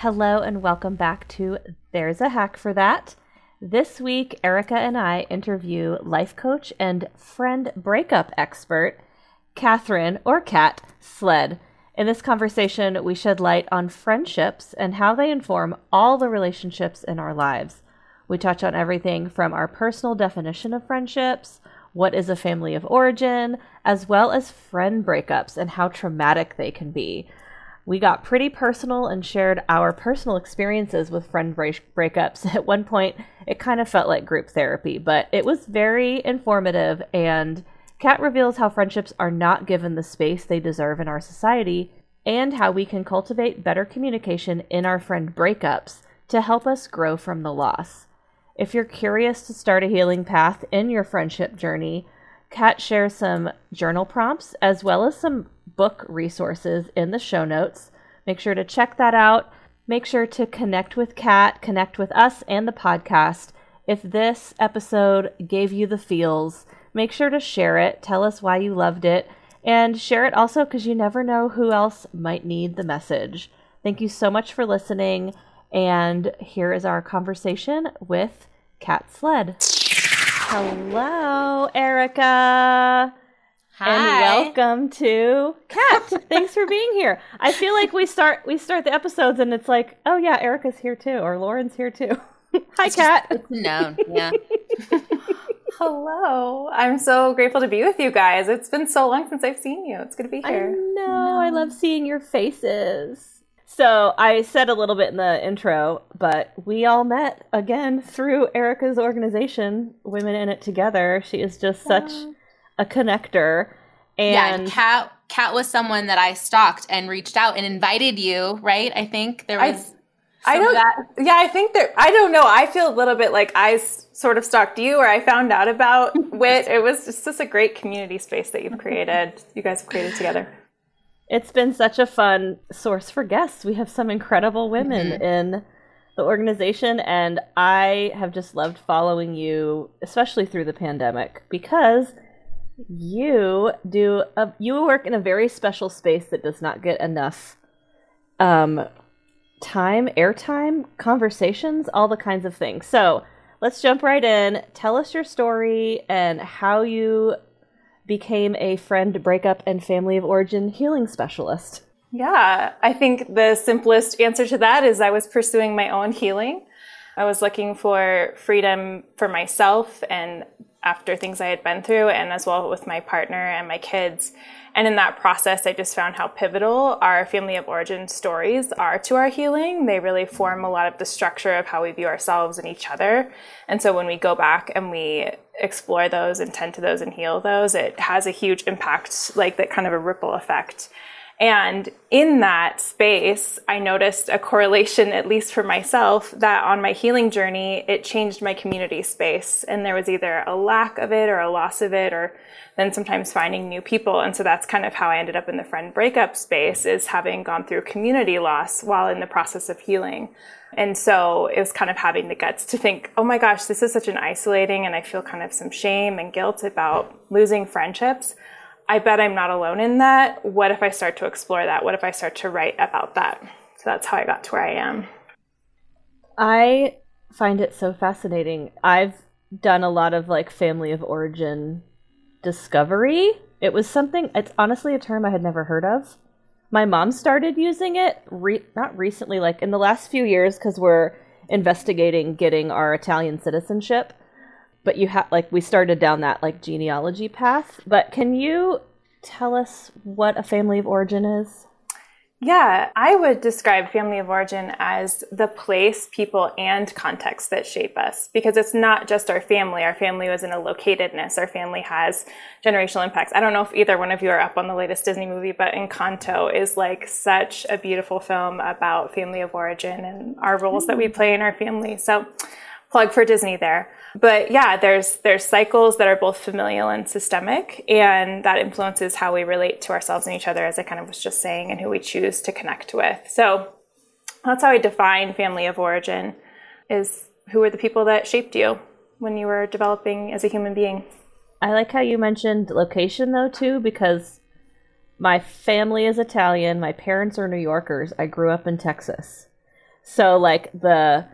Hello and welcome back to There's a Hack for That. This week, Erica and I interview life coach and friend breakup expert, Catherine or Kat Sled. In this conversation, we shed light on friendships and how they inform all the relationships in our lives. We touch on everything from our personal definition of friendships, what is a family of origin, as well as friend breakups and how traumatic they can be. We got pretty personal and shared our personal experiences with friend break- breakups. At one point, it kind of felt like group therapy, but it was very informative. And Kat reveals how friendships are not given the space they deserve in our society and how we can cultivate better communication in our friend breakups to help us grow from the loss. If you're curious to start a healing path in your friendship journey, Kat shares some journal prompts as well as some book resources in the show notes. Make sure to check that out. Make sure to connect with Kat, connect with us and the podcast. If this episode gave you the feels, make sure to share it. Tell us why you loved it. And share it also because you never know who else might need the message. Thank you so much for listening. And here is our conversation with Kat Sled. Hello, Erica. Hi. And welcome to Kat. Thanks for being here. I feel like we start we start the episodes and it's like, oh yeah, Erica's here too, or Lauren's here too. Hi, Kat. It's known. Yeah. Hello. I'm so grateful to be with you guys. It's been so long since I've seen you. It's good to be I here. know. I love seeing your faces. So I said a little bit in the intro, but we all met again through Erica's organization, Women in It Together. She is just such a connector. yeah. And Cat Kat was someone that I stalked and reached out and invited you, right? I think there was. I of don't. that. Yeah, I think that. I don't know. I feel a little bit like I s- sort of stalked you, or I found out about Wit. It was just, just a great community space that you've created. You guys have created together. It's been such a fun source for guests. We have some incredible women mm-hmm. in the organization, and I have just loved following you, especially through the pandemic, because you do a, you work in a very special space that does not get enough um, time, airtime, conversations, all the kinds of things. So let's jump right in. Tell us your story and how you became a friend breakup and family of origin healing specialist. Yeah, I think the simplest answer to that is I was pursuing my own healing. I was looking for freedom for myself and after things I had been through, and as well with my partner and my kids. And in that process, I just found how pivotal our family of origin stories are to our healing. They really form a lot of the structure of how we view ourselves and each other. And so when we go back and we explore those and tend to those and heal those, it has a huge impact, like that kind of a ripple effect. And in that space, I noticed a correlation, at least for myself, that on my healing journey, it changed my community space. And there was either a lack of it or a loss of it, or then sometimes finding new people. And so that's kind of how I ended up in the friend breakup space, is having gone through community loss while in the process of healing. And so it was kind of having the guts to think, oh my gosh, this is such an isolating, and I feel kind of some shame and guilt about losing friendships. I bet I'm not alone in that. What if I start to explore that? What if I start to write about that? So that's how I got to where I am. I find it so fascinating. I've done a lot of like family of origin discovery. It was something, it's honestly a term I had never heard of. My mom started using it, re- not recently, like in the last few years, because we're investigating getting our Italian citizenship. But you have, like, we started down that like genealogy path. But can you tell us what a family of origin is? Yeah, I would describe family of origin as the place, people, and context that shape us because it's not just our family. Our family was in a locatedness. Our family has generational impacts. I don't know if either one of you are up on the latest Disney movie, but Encanto is like such a beautiful film about family of origin and our roles that we hmm. play in our family. So, plug for Disney there. But yeah, there's there's cycles that are both familial and systemic, and that influences how we relate to ourselves and each other, as I kind of was just saying, and who we choose to connect with. So that's how I define family of origin: is who are the people that shaped you when you were developing as a human being. I like how you mentioned location though too, because my family is Italian. My parents are New Yorkers. I grew up in Texas. So, like, the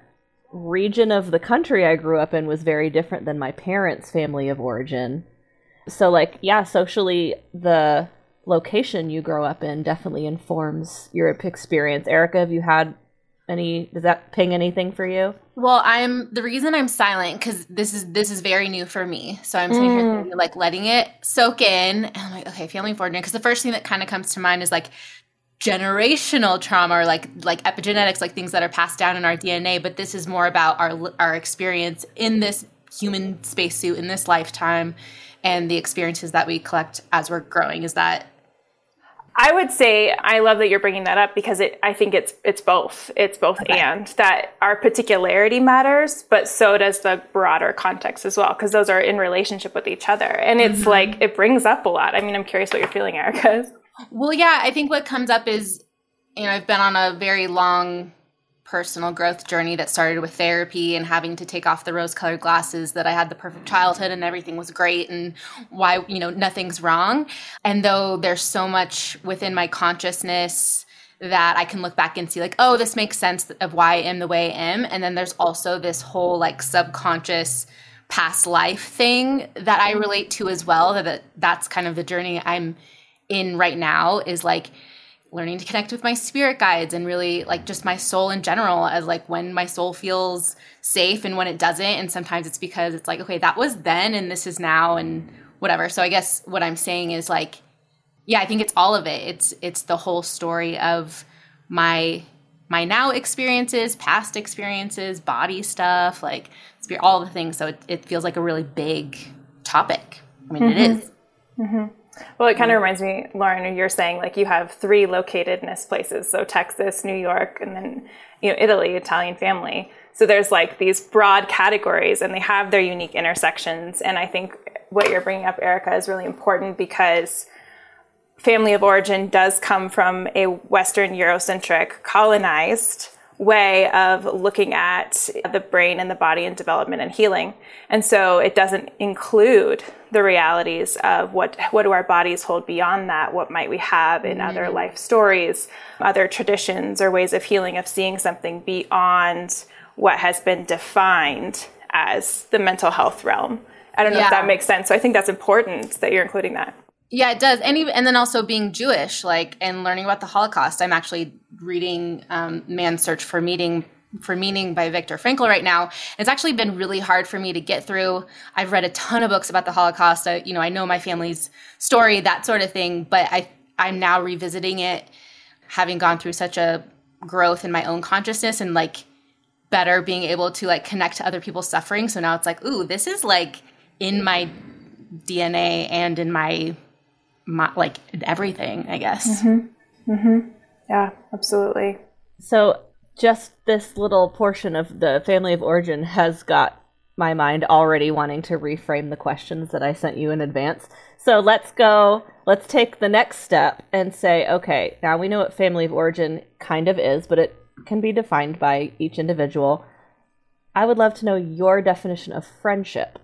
region of the country I grew up in was very different than my parents' family of origin. So, like, yeah, socially, the location you grow up in definitely informs your experience. Erica, have you had any does that ping anything for you well i'm the reason i'm silent because this is this is very new for me so i'm sitting mm. here like letting it soak in and i'm like okay family fortunate because the first thing that kind of comes to mind is like generational trauma or like like epigenetics like things that are passed down in our dna but this is more about our our experience in this human spacesuit in this lifetime and the experiences that we collect as we're growing is that I would say I love that you're bringing that up because it, I think it's it's both. It's both okay. and that our particularity matters, but so does the broader context as well because those are in relationship with each other. And it's mm-hmm. like it brings up a lot. I mean, I'm curious what you're feeling, Erica. Well, yeah, I think what comes up is you know, I've been on a very long personal growth journey that started with therapy and having to take off the rose colored glasses that I had the perfect childhood and everything was great and why, you know, nothing's wrong. And though there's so much within my consciousness that I can look back and see, like, oh, this makes sense of why I am the way I am. And then there's also this whole like subconscious past life thing that I relate to as well. That that's kind of the journey I'm in right now is like learning to connect with my spirit guides and really like just my soul in general as like when my soul feels safe and when it doesn't and sometimes it's because it's like okay that was then and this is now and whatever so i guess what i'm saying is like yeah i think it's all of it it's it's the whole story of my my now experiences past experiences body stuff like all the things so it, it feels like a really big topic i mean mm-hmm. it is. Mm-hmm. Well, it kind of reminds me, Lauren, you're saying like you have three locatedness places. So Texas, New York, and then, you know, Italy, Italian family. So there's like these broad categories and they have their unique intersections. And I think what you're bringing up, Erica, is really important because family of origin does come from a Western Eurocentric colonized way of looking at the brain and the body and development and healing. And so it doesn't include the realities of what what do our bodies hold beyond that? What might we have in other mm-hmm. life stories, other traditions or ways of healing of seeing something beyond what has been defined as the mental health realm. I don't know yeah. if that makes sense. So I think that's important that you're including that. Yeah, it does. And even, and then also being Jewish, like and learning about the Holocaust. I'm actually reading um, Man's Search for Meaning for Meaning by Viktor Frankl right now. It's actually been really hard for me to get through. I've read a ton of books about the Holocaust. I, you know, I know my family's story, that sort of thing. But I I'm now revisiting it, having gone through such a growth in my own consciousness and like better being able to like connect to other people's suffering. So now it's like, ooh, this is like in my DNA and in my my, like everything, I guess. Mm-hmm. Mm-hmm. Yeah, absolutely. So just this little portion of the family of origin has got my mind already wanting to reframe the questions that I sent you in advance. So let's go, let's take the next step and say, okay, now we know what family of origin kind of is, but it can be defined by each individual. I would love to know your definition of friendship.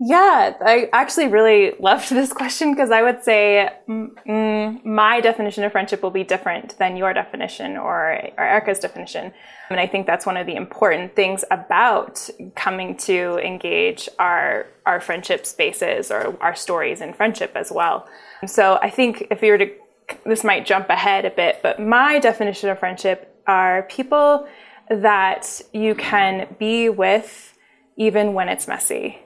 Yeah, I actually really loved this question because I would say mm, my definition of friendship will be different than your definition or, or Erica's definition. And I think that's one of the important things about coming to engage our, our friendship spaces or our stories in friendship as well. So I think if you were to, this might jump ahead a bit, but my definition of friendship are people that you can be with even when it's messy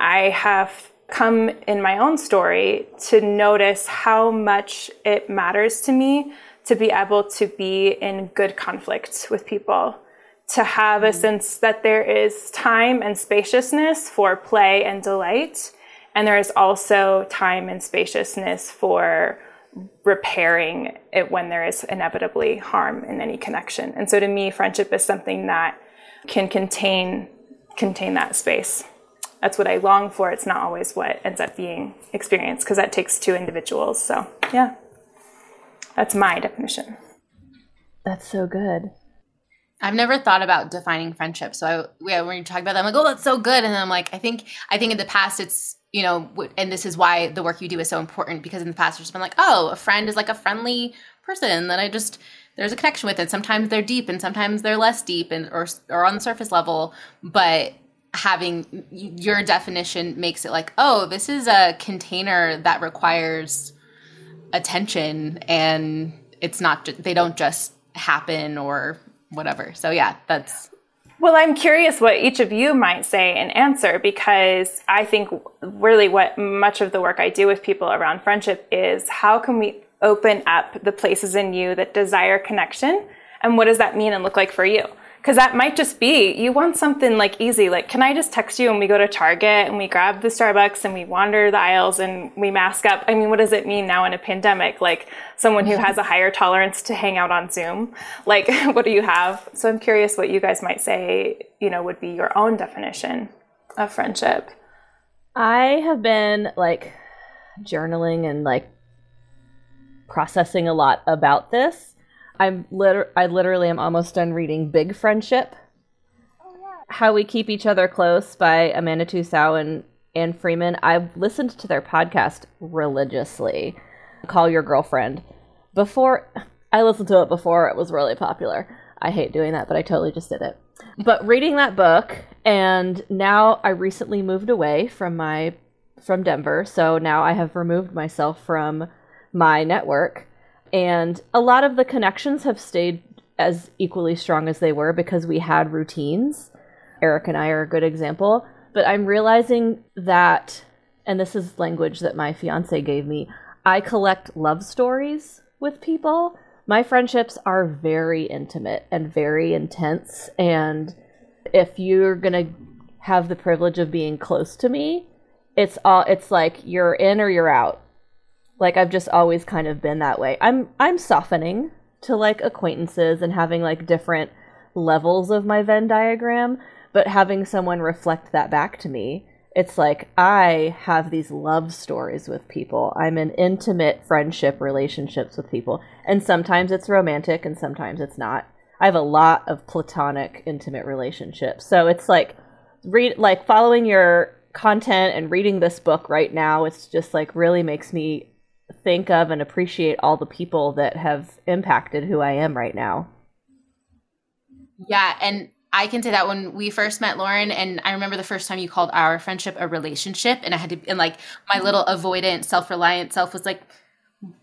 I have come in my own story to notice how much it matters to me to be able to be in good conflict with people, to have a mm. sense that there is time and spaciousness for play and delight. And there is also time and spaciousness for repairing it when there is inevitably harm in any connection. And so to me, friendship is something that can contain contain that space that's what I long for. It's not always what ends up being experienced because that takes two individuals. So, yeah, that's my definition. That's so good. I've never thought about defining friendship. So I, yeah, when you talk about that, I'm like, oh, that's so good. And then I'm like, I think, I think in the past it's, you know, and this is why the work you do is so important because in the past there's been like, oh, a friend is like a friendly person that I just there's a connection with. And sometimes they're deep, and sometimes they're less deep, and or or on the surface level. But having your definition makes it like, oh, this is a container that requires attention, and it's not. They don't just happen or whatever. So yeah, that's well, I'm curious what each of you might say and answer because I think really what much of the work I do with people around friendship is how can we open up the places in you that desire connection and what does that mean and look like for you? Because that might just be you want something like easy, like, can I just text you and we go to Target and we grab the Starbucks and we wander the aisles and we mask up? I mean, what does it mean now in a pandemic? Like, someone who has a higher tolerance to hang out on Zoom? Like, what do you have? So I'm curious what you guys might say, you know, would be your own definition of friendship. I have been like journaling and like processing a lot about this I'm liter- I literally am almost done reading Big Friendship. How We Keep Each Other Close by Amanda Sow and Ann Friedman. I've listened to their podcast religiously. Call Your Girlfriend. Before I listened to it before it was really popular. I hate doing that, but I totally just did it. But reading that book and now I recently moved away from my from Denver, so now I have removed myself from my network and a lot of the connections have stayed as equally strong as they were because we had routines. Eric and I are a good example. But I'm realizing that, and this is language that my fiance gave me, I collect love stories with people. My friendships are very intimate and very intense. And if you're going to have the privilege of being close to me, it's all it's like you're in or you're out like I've just always kind of been that way. I'm I'm softening to like acquaintances and having like different levels of my Venn diagram, but having someone reflect that back to me, it's like I have these love stories with people. I'm in intimate friendship relationships with people, and sometimes it's romantic and sometimes it's not. I have a lot of platonic intimate relationships. So it's like read like following your content and reading this book right now, it's just like really makes me think of and appreciate all the people that have impacted who I am right now. Yeah, and I can say that when we first met Lauren, and I remember the first time you called our friendship a relationship, and I had to, and like my mm-hmm. little avoidant, self reliant self was like,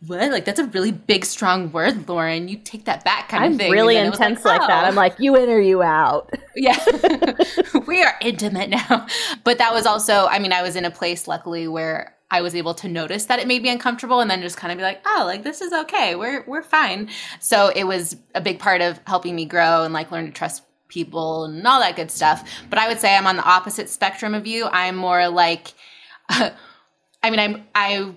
what? Like that's a really big, strong word, Lauren. You take that back, kind I'm of thing. I'm really intense like, like, that. Oh. I'm like, you in or you out. Yeah, we are intimate now. But that was also, I mean, I was in a place, luckily, where I was able to notice that it made me uncomfortable and then just kind of be like, oh, like this is okay. We're we're fine. So it was a big part of helping me grow and like learn to trust people and all that good stuff. But I would say I'm on the opposite spectrum of you. I'm more like I mean, I'm I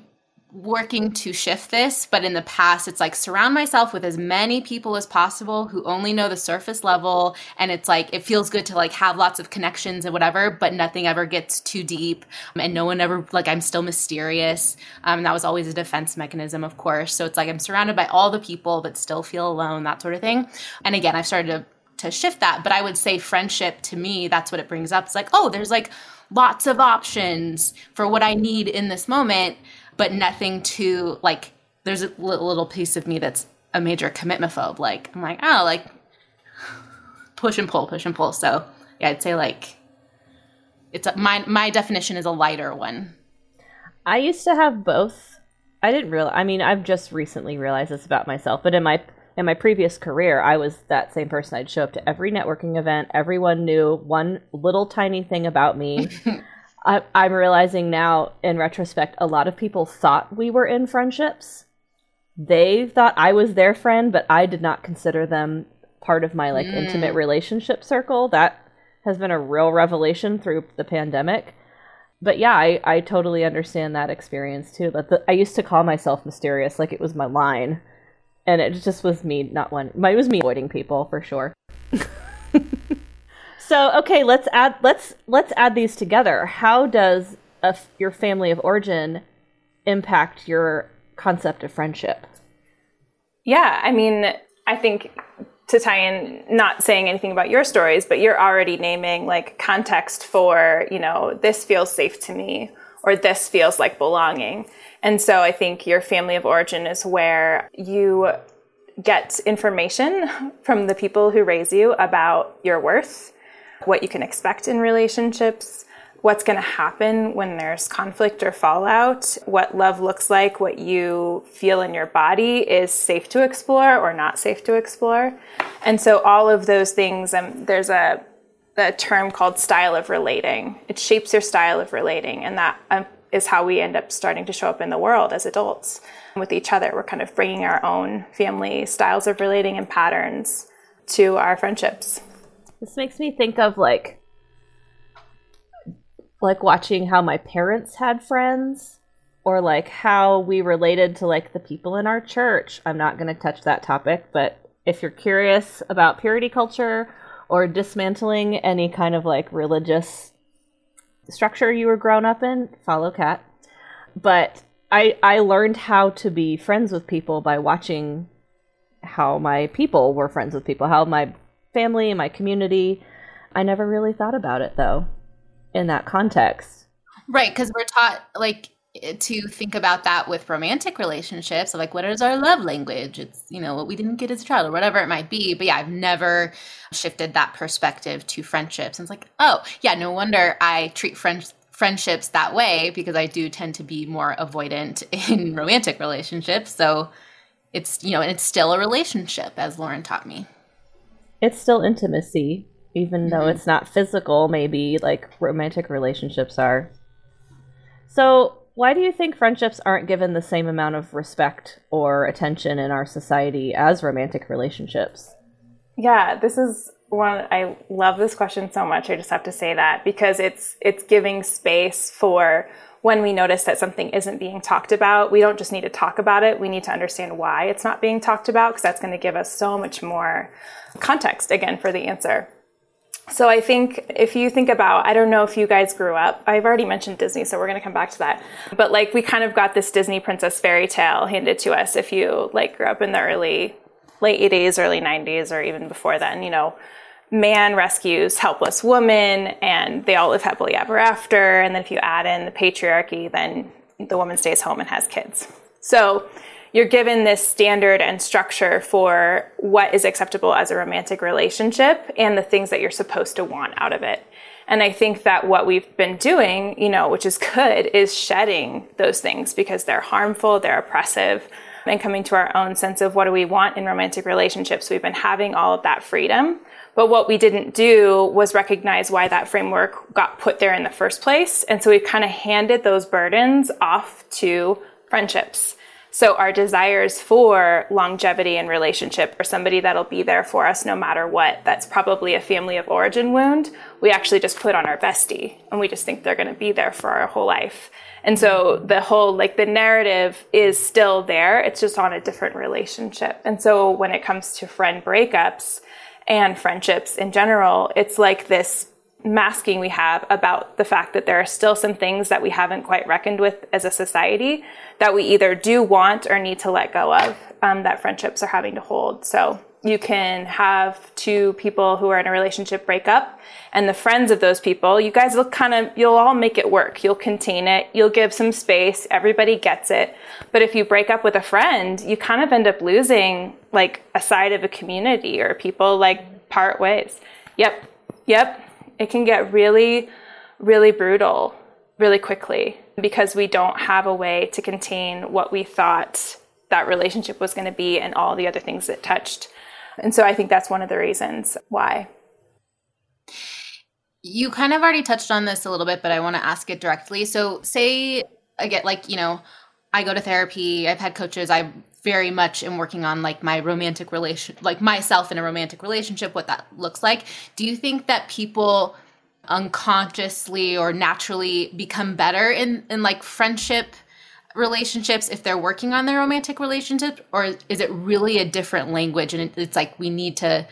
working to shift this, but in the past, it's like surround myself with as many people as possible who only know the surface level. And it's like, it feels good to like have lots of connections and whatever, but nothing ever gets too deep. And no one ever, like, I'm still mysterious. Um, that was always a defense mechanism, of course. So it's like I'm surrounded by all the people, but still feel alone, that sort of thing. And again, I've started to, to shift that. But I would say friendship to me, that's what it brings up. It's like, oh, there's like lots of options for what I need in this moment but nothing to like there's a little piece of me that's a major commitment phobe. Like i'm like oh like push and pull push and pull. So yeah i'd say like it's a, my my definition is a lighter one. I used to have both. I didn't realize i mean i've just recently realized this about myself but in my in my previous career i was that same person. I'd show up to every networking event. Everyone knew one little tiny thing about me I, I'm realizing now, in retrospect, a lot of people thought we were in friendships. They thought I was their friend, but I did not consider them part of my like mm. intimate relationship circle. That has been a real revelation through the pandemic. But yeah, I, I totally understand that experience too. But the, I used to call myself mysterious, like it was my line, and it just was me not one. It was me avoiding people for sure. So okay, let's add let's let's add these together. How does a, your family of origin impact your concept of friendship? Yeah, I mean, I think to tie in not saying anything about your stories, but you're already naming like context for, you know, this feels safe to me or this feels like belonging. And so I think your family of origin is where you get information from the people who raise you about your worth, what you can expect in relationships, what's going to happen when there's conflict or fallout, what love looks like, what you feel in your body is safe to explore or not safe to explore. And so all of those things, um, there's a, term called style of relating. It shapes your style of relating, and that um, is how we end up starting to show up in the world as adults with each other. We're kind of bringing our own family styles of relating and patterns to our friendships. This makes me think of like like watching how my parents had friends or like how we related to like the people in our church. I'm not going to touch that topic, but if you're curious about purity culture or dismantling any kind of like religious structure you were grown up in, follow Kat. But I I learned how to be friends with people by watching how my people were friends with people, how my family, my community. I never really thought about it though in that context. Right, because we're taught like to think about that with romantic relationships like what is our love language? It's you know what we didn't get as a child or whatever it might be. But yeah i've never shifted that perspective to friendships. And it's like oh yeah no wonder i treat friends friendships that way because i do tend to be more avoidant in romantic relationships. So it's you know it's still a relationship as lauren taught me it's still intimacy even mm-hmm. though it's not physical, maybe like romantic relationships are. So, why do you think friendships aren't given the same amount of respect or attention in our society as romantic relationships? Yeah, this is one I love this question so much. I just have to say that because it's it's giving space for when we notice that something isn't being talked about, we don't just need to talk about it. We need to understand why it's not being talked about because that's going to give us so much more context again for the answer. So I think if you think about, I don't know if you guys grew up, I've already mentioned Disney, so we're going to come back to that. But like we kind of got this Disney princess fairy tale handed to us if you like grew up in the early, late 80s, early 90s, or even before then, you know, man rescues helpless woman and they all live happily ever after. And then if you add in the patriarchy, then the woman stays home and has kids. So you're given this standard and structure for what is acceptable as a romantic relationship and the things that you're supposed to want out of it. And I think that what we've been doing, you know, which is good, is shedding those things because they're harmful, they're oppressive, and coming to our own sense of what do we want in romantic relationships. We've been having all of that freedom. But what we didn't do was recognize why that framework got put there in the first place. And so we kind of handed those burdens off to friendships so our desires for longevity in relationship or somebody that'll be there for us no matter what, that's probably a family of origin wound, we actually just put on our bestie and we just think they're going to be there for our whole life. And so the whole, like the narrative is still there. It's just on a different relationship. And so when it comes to friend breakups and friendships in general, it's like this masking we have about the fact that there are still some things that we haven't quite reckoned with as a society that we either do want or need to let go of um, that friendships are having to hold. So you can have two people who are in a relationship break up and the friends of those people, you guys will kind of, you'll all make it work. You'll contain it. You'll give some space. Everybody gets it. But if you break up with a friend, you kind of end up losing like a side of a community or people like part ways. Yep. Yep it can get really, really brutal really quickly because we don't have a way to contain what we thought that relationship was going to be and all the other things it touched. And so I think that's one of the reasons why. You kind of already touched on this a little bit, but I want to ask it directly. So, say I get like, you know, I go to therapy, I've had coaches, I very much am working on like my romantic relation like myself in a romantic relationship what that looks like do you think that people unconsciously or naturally become better in in like friendship relationships if they're working on their romantic relationship or is it really a different language and it's like we need to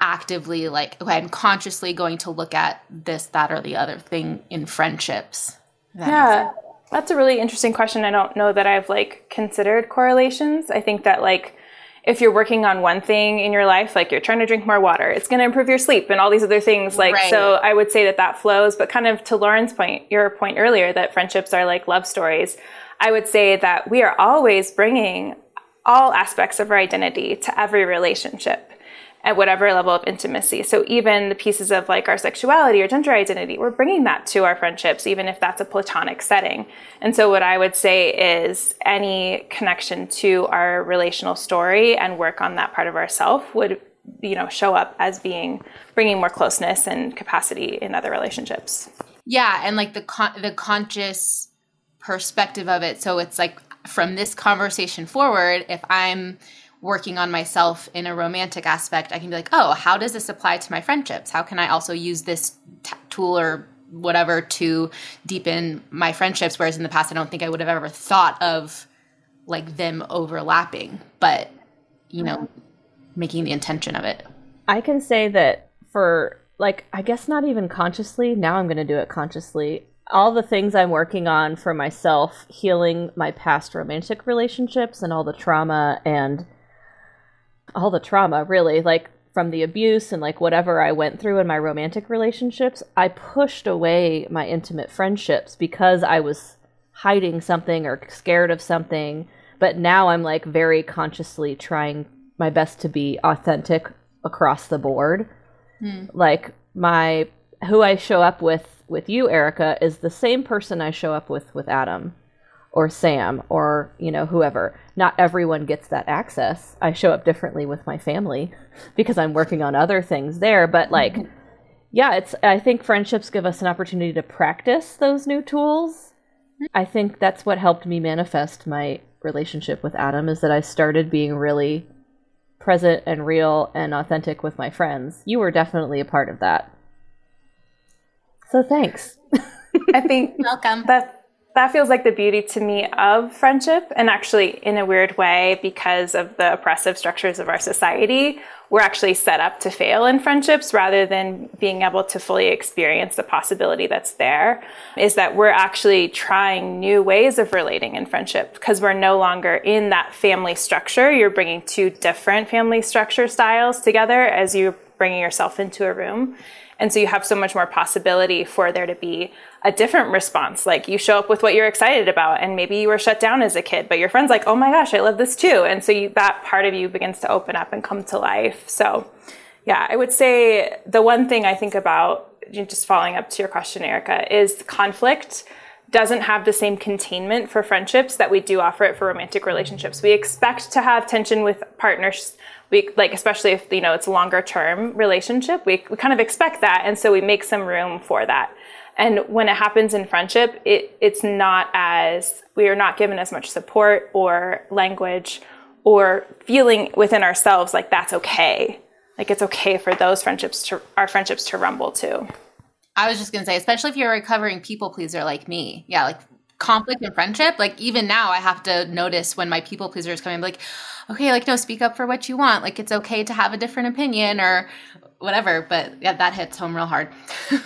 actively like okay i'm consciously going to look at this that or the other thing in friendships yeah that's a really interesting question. I don't know that I've like considered correlations. I think that like if you're working on one thing in your life, like you're trying to drink more water, it's going to improve your sleep and all these other things. Like, right. so I would say that that flows, but kind of to Lauren's point, your point earlier that friendships are like love stories. I would say that we are always bringing all aspects of our identity to every relationship at whatever level of intimacy. So even the pieces of like our sexuality or gender identity, we're bringing that to our friendships, even if that's a platonic setting. And so what I would say is any connection to our relational story and work on that part of ourself would you know show up as being bringing more closeness and capacity in other relationships yeah and like the con- the conscious perspective of it so it's like from this conversation forward if i'm working on myself in a romantic aspect, I can be like, oh, how does this apply to my friendships? How can I also use this t- tool or whatever to deepen my friendships? Whereas in the past, I don't think I would have ever thought of like them overlapping, but you know, making the intention of it. I can say that for like, I guess not even consciously, now I'm going to do it consciously. All the things I'm working on for myself, healing my past romantic relationships and all the trauma and all the trauma, really, like from the abuse and like whatever I went through in my romantic relationships, I pushed away my intimate friendships because I was hiding something or scared of something. But now I'm like very consciously trying my best to be authentic across the board. Hmm. Like my who I show up with with you, Erica, is the same person I show up with with Adam or Sam or, you know, whoever. Not everyone gets that access. I show up differently with my family because I'm working on other things there, but like yeah, it's I think friendships give us an opportunity to practice those new tools. I think that's what helped me manifest my relationship with Adam is that I started being really present and real and authentic with my friends. You were definitely a part of that. So thanks. I think welcome. That that feels like the beauty to me of friendship and actually in a weird way because of the oppressive structures of our society we're actually set up to fail in friendships rather than being able to fully experience the possibility that's there is that we're actually trying new ways of relating in friendship because we're no longer in that family structure you're bringing two different family structure styles together as you're bringing yourself into a room and so you have so much more possibility for there to be a different response. Like you show up with what you're excited about, and maybe you were shut down as a kid, but your friend's like, oh my gosh, I love this too. And so you, that part of you begins to open up and come to life. So, yeah, I would say the one thing I think about, just following up to your question, Erica, is conflict doesn't have the same containment for friendships that we do offer it for romantic relationships. We expect to have tension with partners we like especially if you know it's a longer term relationship we, we kind of expect that and so we make some room for that. And when it happens in friendship it, it's not as we are not given as much support or language or feeling within ourselves like that's okay. Like it's okay for those friendships to our friendships to rumble too. I was just to say especially if you're a recovering people pleaser like me. Yeah like conflict and friendship like even now i have to notice when my people pleaser is coming like okay, like no, speak up for what you want. Like it's okay to have a different opinion or whatever. But yeah, that hits home real hard.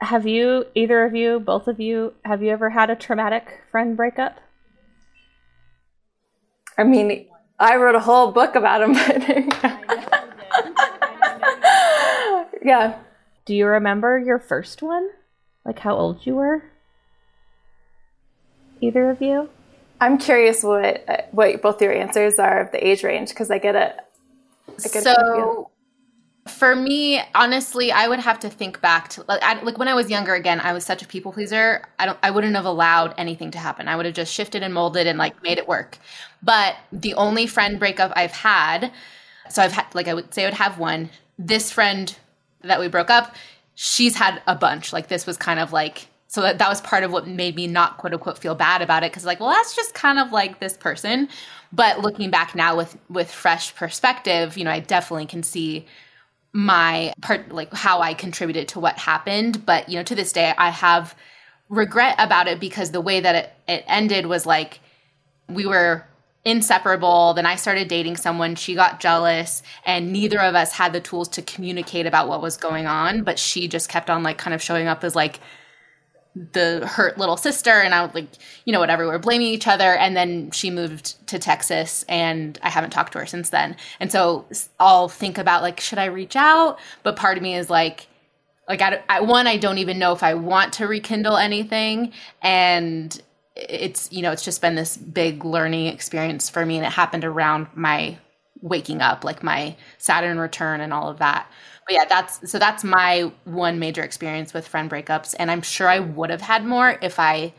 have you, either of you, both of you, have you ever had a traumatic friend breakup? I mean, I wrote a whole book about them. yeah. Do you remember your first one? Like how old you were? Either of you? I'm curious what what both your answers are of the age range because I get it. so, for me, honestly, I would have to think back to like, I, like when I was younger. Again, I was such a people pleaser. I don't. I wouldn't have allowed anything to happen. I would have just shifted and molded and like made it work. But the only friend breakup I've had, so I've had like I would say I would have one. This friend that we broke up, she's had a bunch. Like this was kind of like so that, that was part of what made me not quote unquote feel bad about it because like well that's just kind of like this person. But looking back now with with fresh perspective you know i definitely can see my part like how i contributed to what happened. But you know to this day i have regret about it because the way that it, it ended was like we were inseparable. Then i started dating someone. She got jealous and neither of us had the tools to communicate about what was going on. But she just kept on like kind of showing up as like the hurt little sister and I was like, you know, whatever, we are blaming each other. And then she moved to Texas and I haven't talked to her since then. And so I'll think about like, should I reach out? But part of me is like, like I, I one, I don't even know if I want to rekindle anything. And it's you know it's just been this big learning experience for me and it happened around my waking up like my saturn return and all of that. But yeah that's so that's my one major experience with friend breakups. And i'm sure i would have had more if i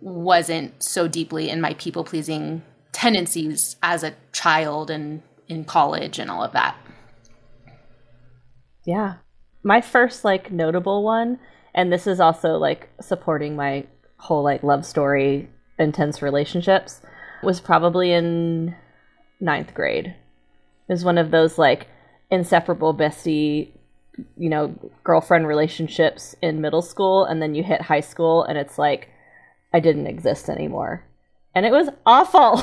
wasn't so deeply in my people pleasing tendencies as a child and in college and all of that. Yeah. My first like notable one and this is also like supporting my whole like love story intense relationships was probably in ninth grade was one of those like inseparable bestie you know girlfriend relationships in middle school and then you hit high school and it's like i didn't exist anymore. And it was awful.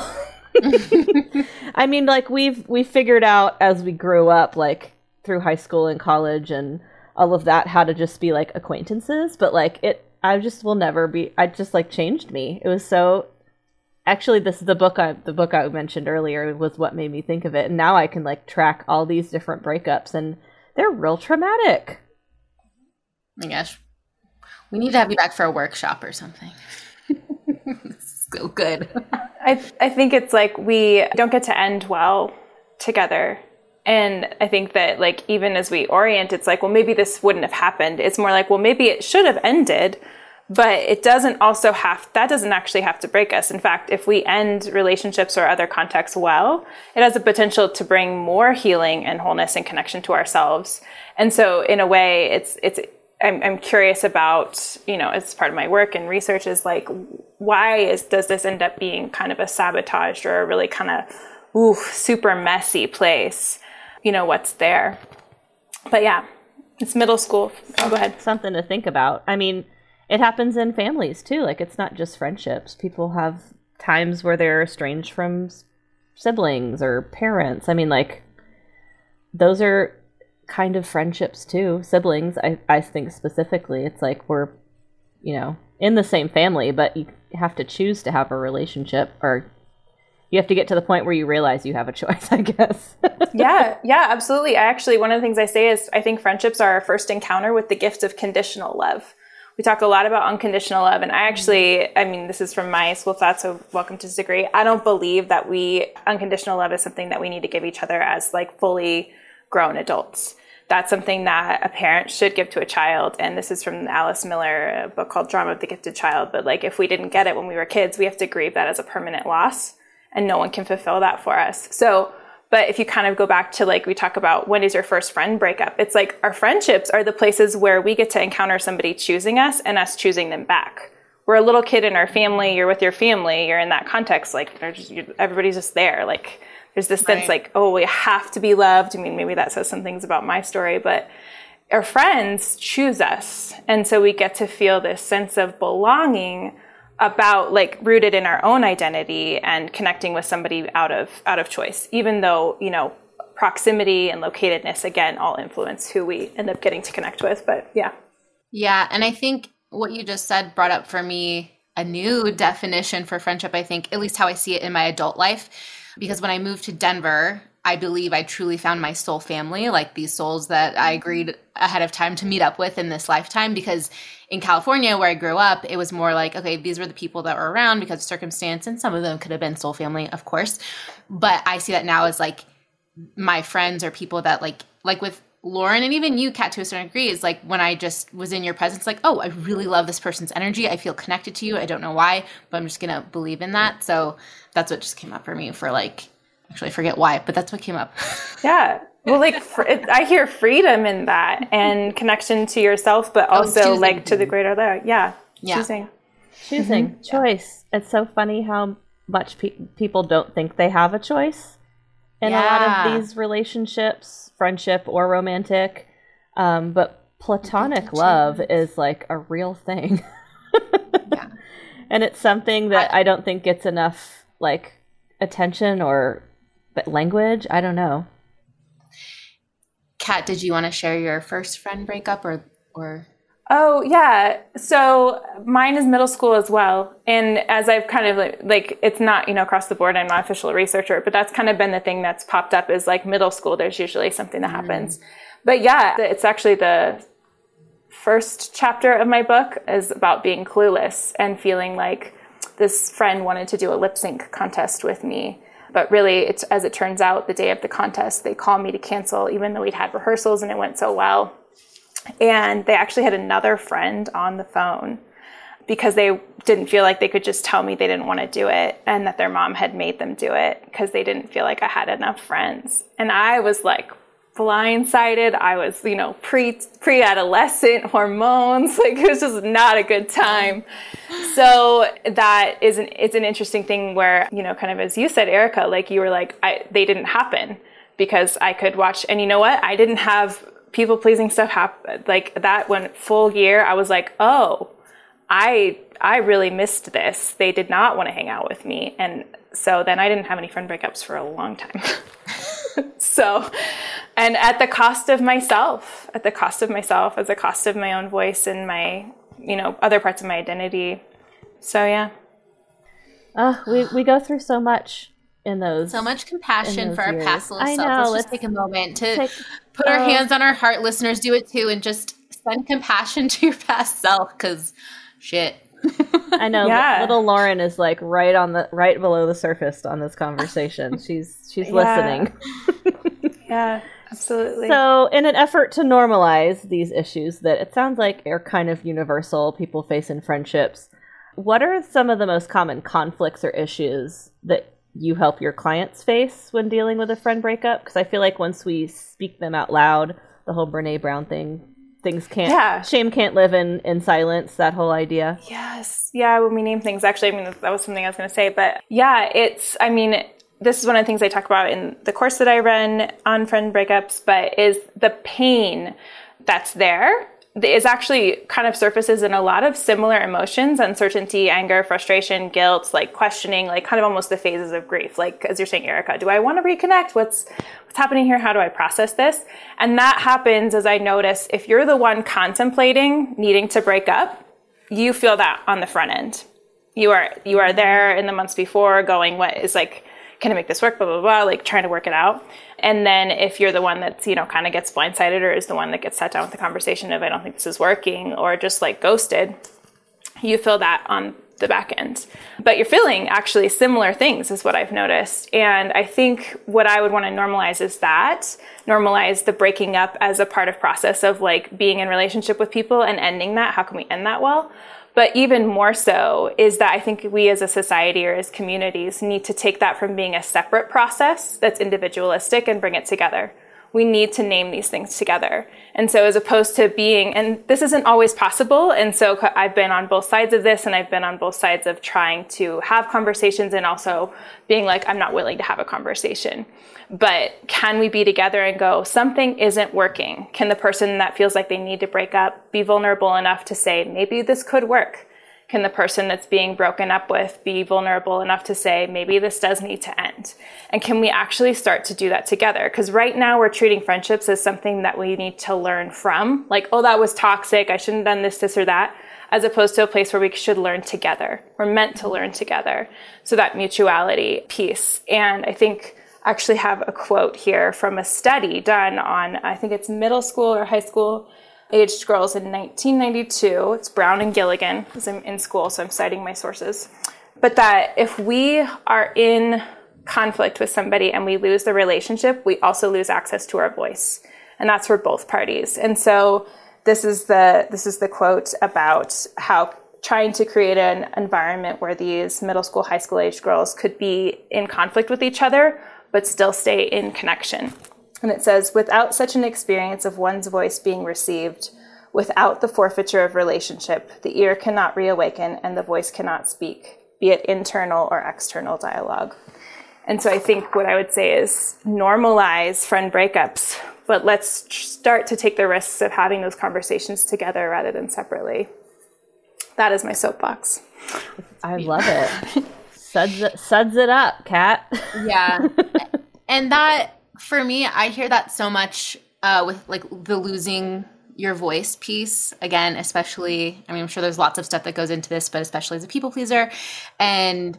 I mean like we've we figured out as we grew up like through high school and college and all of that how to just be like acquaintances but like it i just will never be i just like changed me. It was so actually this is the book i the book i mentioned earlier was what made me think of it. And now i can like track all these different breakups and they're real traumatic. Oh my gosh. We need to have you back for a workshop or something. So good. I, I think it's like we don't get to end well together. And I think that like even as we orient, it's like, well, maybe this wouldn't have happened. It's more like, well, maybe it should have ended, but it doesn't also have that doesn't actually have to break us. In fact, if we end relationships or other contexts well, it has the potential to bring more healing and wholeness and connection to ourselves. And so in a way, it's it's I'm, I'm curious about, you know, as part of my work and research is like, why is does this end up being kind of a sabotaged or a really kind of ooh, super messy place? you know what's there. But yeah, it's middle school. Oh, go ahead. Something to think about. I mean, it happens in families too. Like it's not just friendships. People have times where they're estranged from siblings or parents. I mean, like those are kind of friendships too. Siblings, I I think specifically, it's like we're you know in the same family, but you have to choose to have a relationship or you have to get to the point where you realize you have a choice, I guess. yeah, yeah, absolutely. I actually, one of the things I say is I think friendships are our first encounter with the gift of conditional love. We talk a lot about unconditional love, and I mm-hmm. actually, I mean, this is from my school of thought, so welcome to disagree. I don't believe that we, unconditional love is something that we need to give each other as like fully grown adults that's something that a parent should give to a child. And this is from Alice Miller, a book called Drama of the Gifted Child. But like, if we didn't get it when we were kids, we have to grieve that as a permanent loss and no one can fulfill that for us. So, but if you kind of go back to like we talk about when is your first friend breakup, it's like our friendships are the places where we get to encounter somebody choosing us and us choosing them back. We're a little kid in our family, you're with your family, you're in that context, like just, everybody's just there. Like there's this sense right. like, oh, we have to be loved. I mean, maybe that says some things about my story, but our friends choose us. And so we get to feel this sense of belonging about like rooted in our own identity and connecting with somebody out of out of choice even though you know proximity and locatedness again all influence who we end up getting to connect with but yeah yeah and i think what you just said brought up for me a new definition for friendship i think at least how i see it in my adult life because when i moved to denver I believe I truly found my soul family, like these souls that I agreed ahead of time to meet up with in this lifetime. Because in California, where I grew up, it was more like, okay, these were the people that were around because of circumstance, and some of them could have been soul family, of course. But I see that now as like my friends or people that like, like with Lauren and even you, Kat, to a certain degree, is like when I just was in your presence, like, oh, I really love this person's energy. I feel connected to you. I don't know why, but I'm just gonna believe in that. So that's what just came up for me for like Actually, I forget why, but that's what came up. yeah. Well, like fr- I hear freedom in that and connection to yourself, but oh, also oh, like to the greater there. Yeah. yeah. Choosing. Choosing. Mm-hmm. Choice. It's so funny how much pe- people don't think they have a choice in yeah. a lot of these relationships, friendship or romantic. Um, but platonic love is like a real thing. yeah. And it's something that I, I don't think gets enough like attention or language, I don't know. Kat, did you want to share your first friend breakup or or Oh, yeah. So mine is middle school as well. And as I've kind of like, like, it's not, you know, across the board, I'm not official researcher, but that's kind of been the thing that's popped up is like middle school, there's usually something that happens. Mm. But yeah, it's actually the first chapter of my book is about being clueless and feeling like this friend wanted to do a lip sync contest with me. But really, it's, as it turns out, the day of the contest, they called me to cancel, even though we'd had rehearsals and it went so well. And they actually had another friend on the phone because they didn't feel like they could just tell me they didn't want to do it and that their mom had made them do it because they didn't feel like I had enough friends. And I was like blindsided. I was, you know, pre pre adolescent hormones. Like it was just not a good time. So that is an it's an interesting thing where, you know, kind of as you said, Erica, like you were like, I they didn't happen because I could watch and you know what? I didn't have people pleasing stuff happen like that went full year, I was like, oh, I I really missed this. They did not want to hang out with me. And so then I didn't have any friend breakups for a long time. so and at the cost of myself, at the cost of myself, at the cost of my own voice and my, you know, other parts of my identity. So yeah. Uh, we we go through so much in those. So much compassion for our years. past little I self. know, Let's, let's take a moment to take- put our oh. hands on our heart. Listeners, do it too, and just send compassion to your past self because shit. I know Yeah. little Lauren is like right on the right below the surface on this conversation. she's she's Yeah. listening. Yeah, absolutely. So, in an effort to normalize these issues that it sounds like are kind of universal, people face in friendships, what are some of the most common conflicts or issues that you help your clients face when dealing with a friend breakup? Because I feel like once we speak them out loud, the whole Brene Brown thing, things can't, Yeah. shame can't live in, in silence, that whole idea. Yes. Yeah, when we name things, actually, I mean, that was something I was going to say. But yeah, it's, I mean, this is one of the things I talk about in the course that I run on friend breakups, but is the pain that's there is actually kind of surfaces in a lot of similar emotions uncertainty anger frustration guilt like questioning like kind of almost the phases of grief. Like as you're saying erica do i want to reconnect? What's what's happening here? How do i process this? And that happens as i notice if you're the one contemplating needing to break up you feel that on the front end. You are you are mm-hmm. there in the months before going what is like can I make this work blah blah blah like trying to work it out. And then if you're the one that's, you know, kind of gets blindsided or is the one that gets sat down with the conversation of I don't think this is working or just like ghosted, you feel that on the back end. But you're feeling actually similar things is what I've noticed. And I think what I would want to normalize is that normalize the breaking up as a part of process of like being in relationship with people and ending that. How can we end that well? But even more so is that I think we as a society or as communities need to take that from being a separate process that's individualistic and bring it together we need to name these things together. And so, as opposed to being, and this isn't always possible. And so, I've been on both sides of this, and I've been on both sides of trying to have conversations and also being like, I'm not willing to have a conversation. But can we be together and go, something isn't working? Can the person that feels like they need to break up be vulnerable enough to say, maybe this could work? Can the person that's being broken up with be vulnerable enough to say, maybe this does need to end? And can we actually start to do that together? Because right now we're treating friendships as something that we need to learn from. Like, oh, that was toxic. I shouldn't have done this, this, or that. As opposed to a place where we should learn together. We're meant to learn together. So that mutuality piece. And I think I actually have a quote here from a study done on, I think it's middle school or high school aged girls in 1992. It's Brown and Gilligan, because I'm in school, so I'm citing my sources. But that if we are in conflict with somebody and we lose the relationship, we also lose access to our voice. And that's for both parties. And so this is the this is the quote about how trying to create an environment where these middle school, high school aged girls could be in conflict with each other, but still stay in connection. And it says, without such an experience of one's voice being received, without the forfeiture of relationship, the ear cannot reawaken and the voice cannot speak, be it internal or external dialogue. And so I think what I would say is normalize friend breakups, but let's start to take the risks of having those conversations together rather than separately. That is my soapbox. I love it. suds, it suds it up, Kat. Yeah. and that for me, I hear that so much uh, with like the losing your voice piece again, especially. I mean, I'm sure there's lots of stuff that goes into this, but especially as a people pleaser, and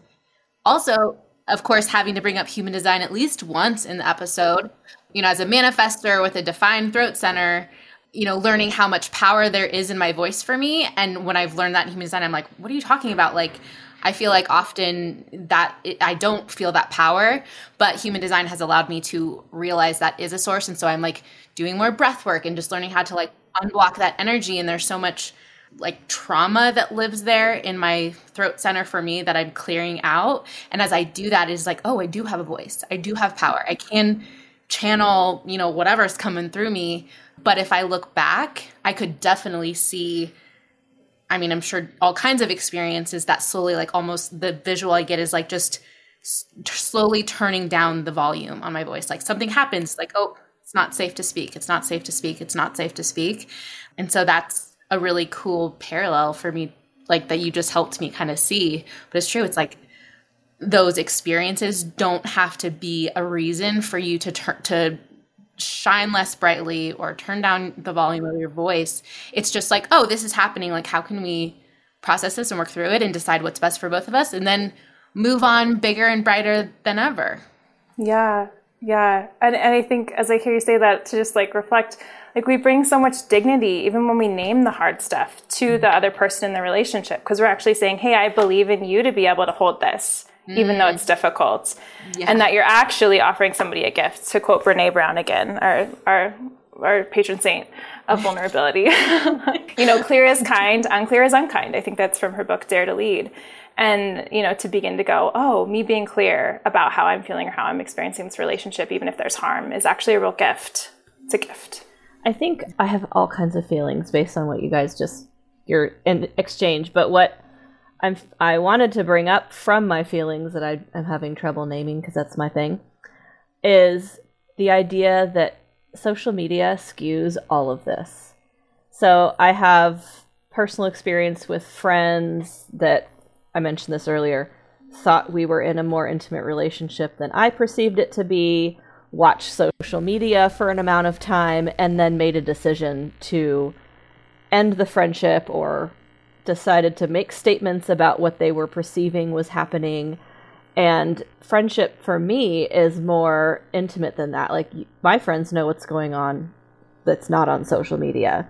also, of course, having to bring up human design at least once in the episode. You know, as a manifester with a defined throat center, you know, learning how much power there is in my voice for me, and when I've learned that in human design, I'm like, what are you talking about? Like. I feel like often that it, I don't feel that power, but human design has allowed me to realize that is a source. And so I'm like doing more breath work and just learning how to like unblock that energy. And there's so much like trauma that lives there in my throat center for me that I'm clearing out. And as I do that, it's like, oh, I do have a voice. I do have power. I can channel, you know, whatever's coming through me. But if I look back, I could definitely see I mean, I'm sure all kinds of experiences that slowly, like almost the visual I get is like just s- slowly turning down the volume on my voice. Like something happens, like, oh, it's not safe to speak. It's not safe to speak. It's not safe to speak. And so that's a really cool parallel for me, like that you just helped me kind of see. But it's true. It's like those experiences don't have to be a reason for you to turn to shine less brightly or turn down the volume of your voice. It's just like, oh, this is happening. Like, how can we process this and work through it and decide what's best for both of us and then move on bigger and brighter than ever? Yeah, yeah. And, and I think as I hear you say that, to just like reflect, like we bring so much dignity even when we name the hard stuff to the other person in the relationship because we're actually saying, hey, I believe in you to be able to hold this mm. even though it's difficult. Yeah. And that you're actually offering somebody a gift, to quote Brene Brown again, our, our, our patron saint of vulnerability. you know, clear is kind, unclear is unkind. I think that's from her book, Dare to Lead. And, you know, to begin to go, oh, me being clear about how I'm feeling or how I'm experiencing this relationship, even if there's harm, is actually a real gift. It's a gift. I think I have all kinds of feelings based on what you guys just your in exchange, but what I'm I wanted to bring up from my feelings that I am having trouble naming because that's my thing is the idea that social media skews all of this. So I have personal experience with friends that I mentioned this earlier thought we were in a more intimate relationship than I perceived it to be, watched social media for an amount of time and then made a decision to end the friendship or decided to make statements about what they were perceiving was happening. And friendship for me is more intimate than that. Like, my friends know what's going on that's not on social media.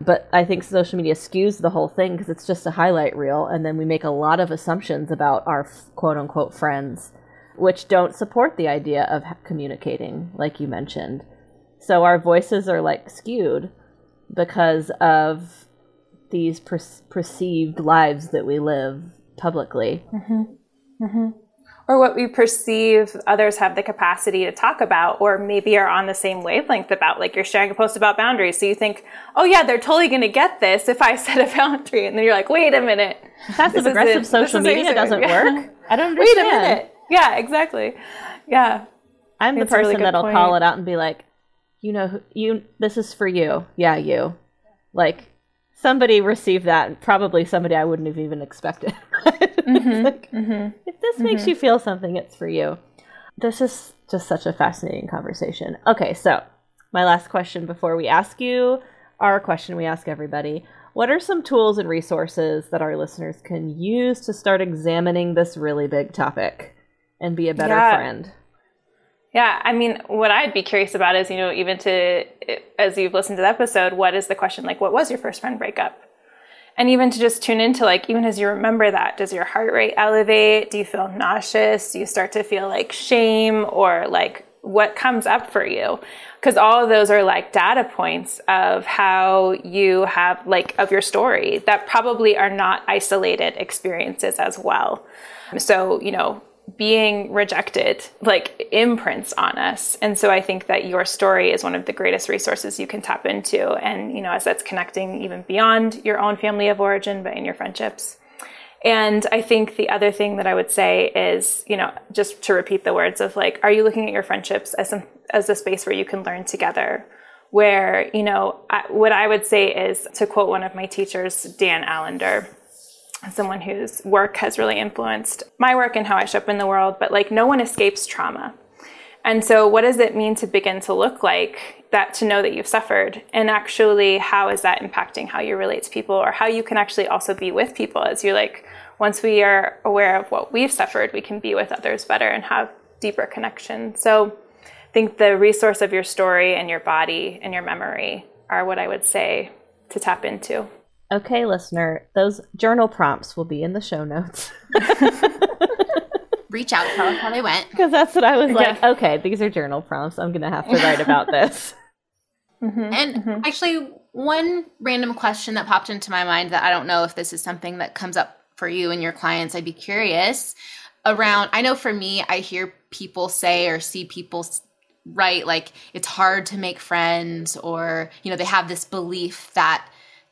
But I think social media skews the whole thing because it's just a highlight reel. And then we make a lot of assumptions about our quote unquote friends, which don't support the idea of communicating, like you mentioned. So our voices are like skewed because of these per- perceived lives that we live publicly. Mm-hmm. Mm-hmm. Or what we perceive others have the capacity to talk about, or maybe are on the same wavelength about. Like you're sharing a post about boundaries, so you think, "Oh yeah, they're totally going to get this if I set a boundary," and then you're like, "Wait a minute, passive aggressive social media doesn't work." I don't understand. Wait a minute. Yeah, exactly. Yeah, I'm the person really that'll point. call it out and be like, "You know, you this is for you. Yeah, you." Like somebody received that, probably somebody I wouldn't have even expected. mm-hmm, like, mm-hmm, if this mm-hmm. makes you feel something, it's for you. This is just such a fascinating conversation. Okay, so my last question before we ask you our question we ask everybody. What are some tools and resources that our listeners can use to start examining this really big topic and be a better yeah. friend? Yeah, I mean, what I'd be curious about is, you know, even to, as you've listened to the episode, what is the question like, what was your first friend breakup? And even to just tune into, like, even as you remember that, does your heart rate elevate? Do you feel nauseous? Do you start to feel like shame or like what comes up for you? Because all of those are like data points of how you have, like, of your story that probably are not isolated experiences as well. So, you know, being rejected like imprints on us. And so i think that your story is one of the greatest resources you can tap into. And you know as that's connecting even beyond your own family of origin but in your friendships. And i think the other thing that i would say is you know just to repeat the words of like are you looking at your friendships as some as a space where you can learn together? Where you know I, what i would say is to quote one of my teachers dan allender someone whose work has really influenced my work and how I show up in the world, but like no one escapes trauma. And so, what does it mean to begin to look like that to know that you've suffered? And actually, how is that impacting how you relate to people or how you can actually also be with people as you're like, once we are aware of what we've suffered, we can be with others better and have deeper connection. So, I think the resource of your story and your body and your memory are what I would say to tap into. Okay, listener, those journal prompts will be in the show notes. Reach out, tell us how they went. Because that's what I was like, Yeah. okay, these are journal prompts. I'm going to have to write about this. Mm-hmm, and mm-hmm. actually, one random question that popped into my mind that I don't know if this is something that comes up for you and your clients, I'd be curious around. I know for me, I hear people say or see people write like it's hard to make friends, or, you know, they have this belief that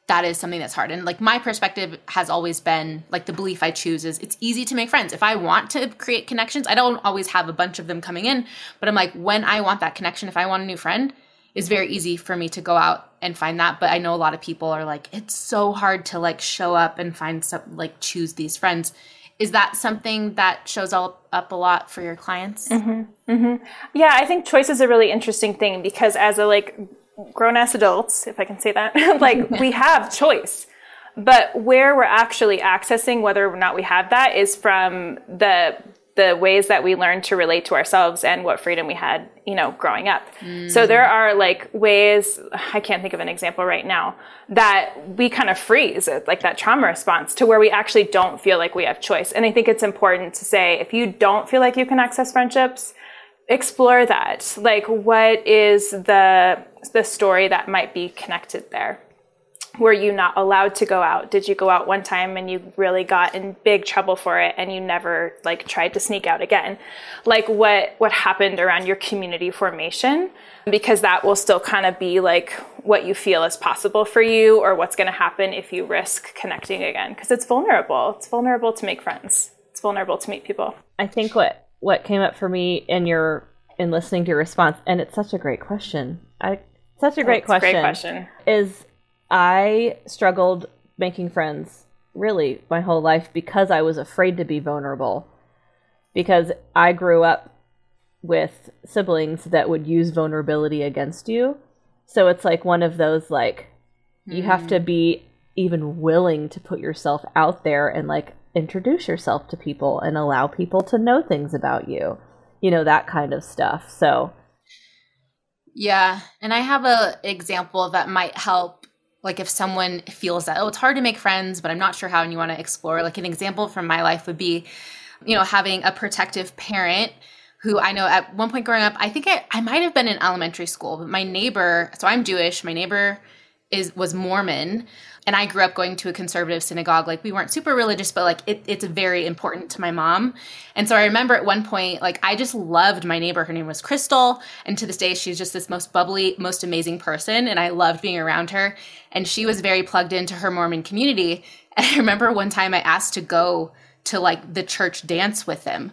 that is something that's hard. And like my perspective has always been like the belief I choose is it's easy to make friends. If I want to create connections, I don't always have a bunch of them coming in, but I'm like, when I want that connection, if I want a new friend, it's very easy for me to go out and find that. But I know a lot of people are like, it's so hard to like show up and find some like choose these friends. Is that something that shows up, up a lot for your clients? Mm-hmm. Mm-hmm. Yeah, I think choice is a really interesting thing because as a like grown ass adults, if I can say that, like we have choice. But where we're actually accessing whether or not we have that is from the the ways that we learn to relate to ourselves and what freedom we had, you know, growing up. So mm. there are like ways I can't think of an example right now that we kind of freeze it, like that trauma response to where we actually don't feel like we have choice. And I think it's important to say if you don't feel like you can access friendships, explore that. Like what is the the story that might be connected there? Were you not allowed to go out? Did you go out one time and you really got in big trouble for it and you never like tried to sneak out again? Like what what happened around your community formation? Because that will still kind of be like what you feel is possible for you or what's going to happen if you risk connecting again. Because it's vulnerable. It's vulnerable to make friends. It's vulnerable to meet people. I think what what came up for me in your in listening to your response, and it's such a great question. I such a great a question. great question Is I struggled making friends really my whole life because I was afraid to be vulnerable. Because I grew up with siblings that would use vulnerability against you. So it's like one of those like you have hmm. to be even willing to put yourself out there and like introduce yourself to people and allow people to know things about you. You know, that kind of stuff. So Yeah, and I have a example that might help. Like if someone feels that oh, it's hard to make friends, but I'm not sure how, and you want to explore. Like an example from my life would be, you know, having a protective parent who I know at one point growing up, I think I, I might have been in elementary school, but my neighbor. So I'm Jewish. My neighbor is was Mormon, and I grew up going to a conservative synagogue. Like we weren't super religious, but like it, it's very important to my mom. And so I remember at one point, like I just loved my neighbor. Her name was Crystal, and to this day, she's just this most bubbly, most amazing person, and I loved being around her. And she was very plugged into her Mormon community. And I remember one time I asked to go to like the church dance with them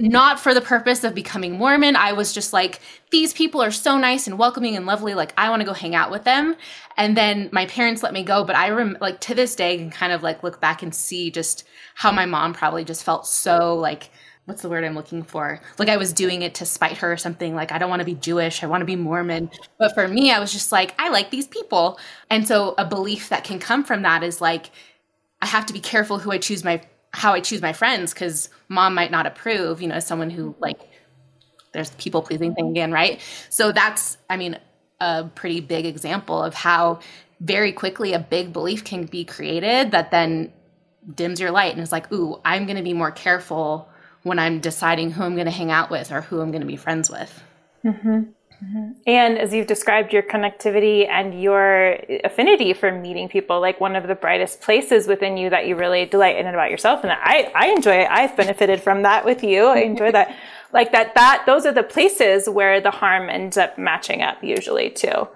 not for the purpose of becoming Mormon. I was just like, these people are so nice and welcoming and lovely. Like, I want to go hang out with them. And then my parents let me go. But I rem- like to this day can kind of like look back and see just how my mom probably just felt so like, what's the word I'm looking for? Like I was doing it to spite her or something. Like, I don't want to be Jewish. I want to be Mormon. But for me, I was just like, I like these people. And so a belief that can come from that is like, I have to be careful who I choose my how I choose my friends because mom might not approve, you know, as someone who mm-hmm. like there's people pleasing thing again, right? So that's I mean a pretty big example of how very quickly a big belief can be created that then dims your light and is like, ooh, I'm gonna be more careful when I'm deciding who I'm gonna hang out with or who I'm gonna be friends with. Mm-hmm. Mm-hmm. And as you've described your connectivity and your affinity for meeting people, like one of the brightest places within you that you really delight in about yourself. And I, I enjoy it. I've benefited from that with you. I enjoy that. Like that, that, those are the places where the harm ends up matching up usually too.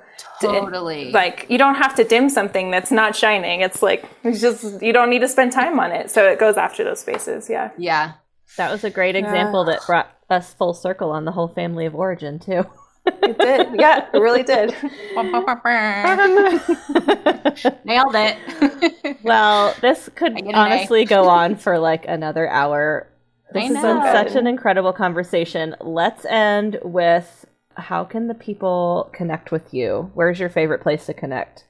Totally. Like you don't have to dim something that's not shining. It's like, it's just, you don't need to spend time on it. So it goes after those spaces. Yeah. yeah. that was a great example that brought us full circle on the whole family of origin too. It did. Yeah, it really did. Nailed it. well, this could honestly go on for like another hour. This has been such an incredible conversation. Let's end with how can the people connect with you? Where's your favorite place to connect?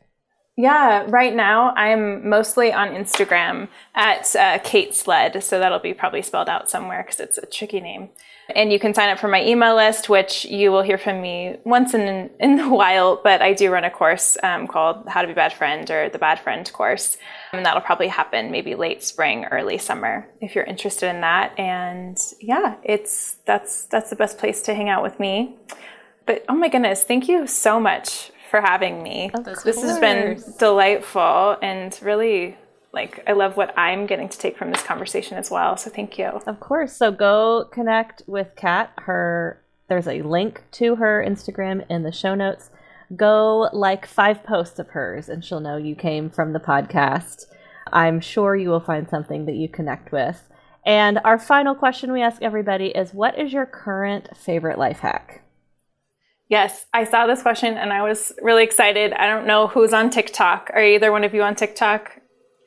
Yeah, right now I'm mostly on Instagram at uh, Kate Sled, so that'll be probably spelled out somewhere because it's a tricky name. And you can sign up for my email list, which you will hear from me once in in a while. But I do run a course um, called How to Be Bad Friend or the Bad Friend course, and that'll probably happen maybe late spring, early summer if you're interested in that. And yeah, it's that's that's the best place to hang out with me. But oh my goodness, thank you so much for having me. Of this has been delightful and really like I love what I'm getting to take from this conversation as well. So thank you. Of course. So go connect with Kat. Her there's a link to her Instagram in the show notes. Go like five posts of hers and she'll know you came from the podcast. I'm sure you will find something that you connect with. And our final question we ask everybody is what is your current favorite life hack? Yes, I saw this question and I was really excited. I don't know who's on TikTok. Are either one of you on TikTok?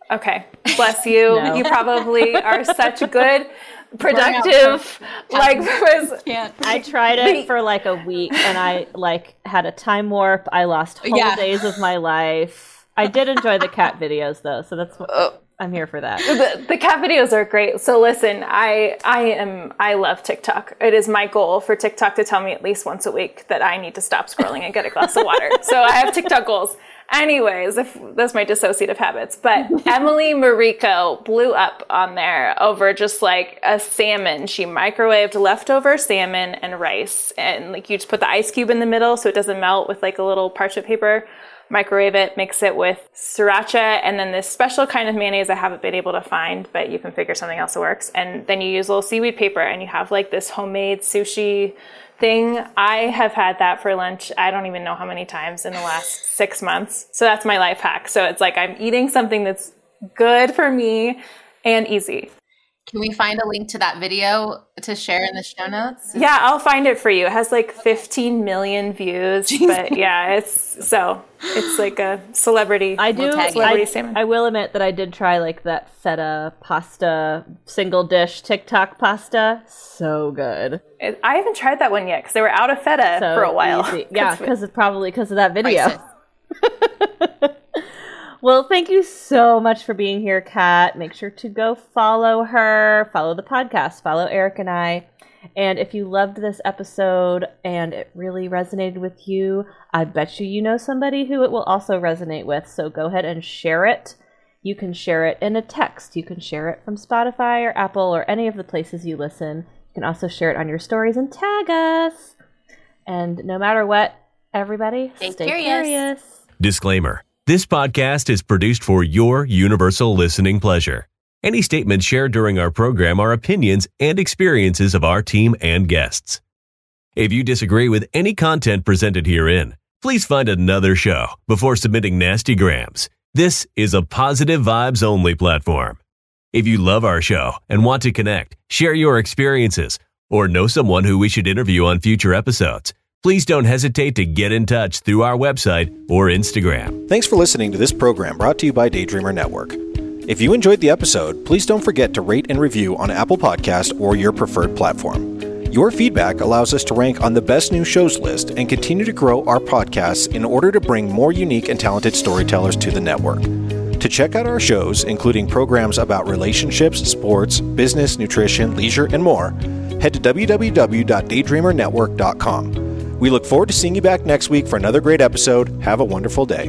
Okay. Bless you. no. You probably are such good, productive, like was I tried it for like a week and I like had a time warp. I lost whole yeah. days of my life. I did enjoy the cat videos though, so that's what oh. I'm here for that. The, the cat videos are great. So listen, I I am I love TikTok. It is my goal for TikTok to tell me at least once a week that I need to stop scrolling and get a glass of water. So I have TikTok goals. Anyways, if that's my dissociative habits. But Emily Mariko blew up on there over just like a salmon. She microwaved leftover salmon and rice. And like you just put the ice cube in the middle so it doesn't melt with like a little parchment paper. Microwave it, mix it with sriracha, and then this special kind of mayonnaise I haven't been able to find, but you can figure something else that works. And then you use a little seaweed paper and you have like this homemade sushi thing. I have had that for lunch. I don't even know how many times in the last six months. So that's my life hack. So it's like I'm eating something that's good for me and easy. Can we find a link to that video to share in the show notes? Yeah, I'll find it for you. It has like 15 million views, Jeez. but yeah, it's so it's like a celebrity. I do. Celebrity I, I, will admit that I did try like that feta pasta single dish TikTok pasta. So good. I haven't tried that one yet because they were out of feta so for a while. Easy. Yeah, because it's probably because of that video. Well, thank you so much for being here, Kat. Make sure to go follow her, follow the podcast, follow Eric and I. And if you loved this episode and it really resonated with you, I bet you you know somebody who it will also resonate with. So go ahead and share it. You can share it in a text. You can share it from Spotify or Apple or any of the places you listen. You can also share it on your stories and tag us. And no matter what, everybody, stay, stay curious. curious. Disclaimer this podcast is produced for your universal listening pleasure. Any statements shared during our program are opinions and experiences of our team and guests. If you disagree with any content presented herein, please find another show before submitting nasty grams. This is a positive vibes only platform. If you love our show and want to connect, share your experiences, or know someone who we should interview on future episodes, please don't hesitate to get in touch through our website or Instagram. Thanks for listening to this program brought to you by Daydreamer Network. If you enjoyed the episode, please don't forget to rate and review on Apple Podcast or your preferred platform. Your feedback allows us to rank on the best new shows list and continue to grow our podcasts in order to bring more unique and talented storytellers to the network. To check out our shows, including programs about relationships, sports, business, nutrition, leisure, and more, head to www.daydreamernetwork.com. We look forward to seeing you back next week for another great episode. Have a wonderful day.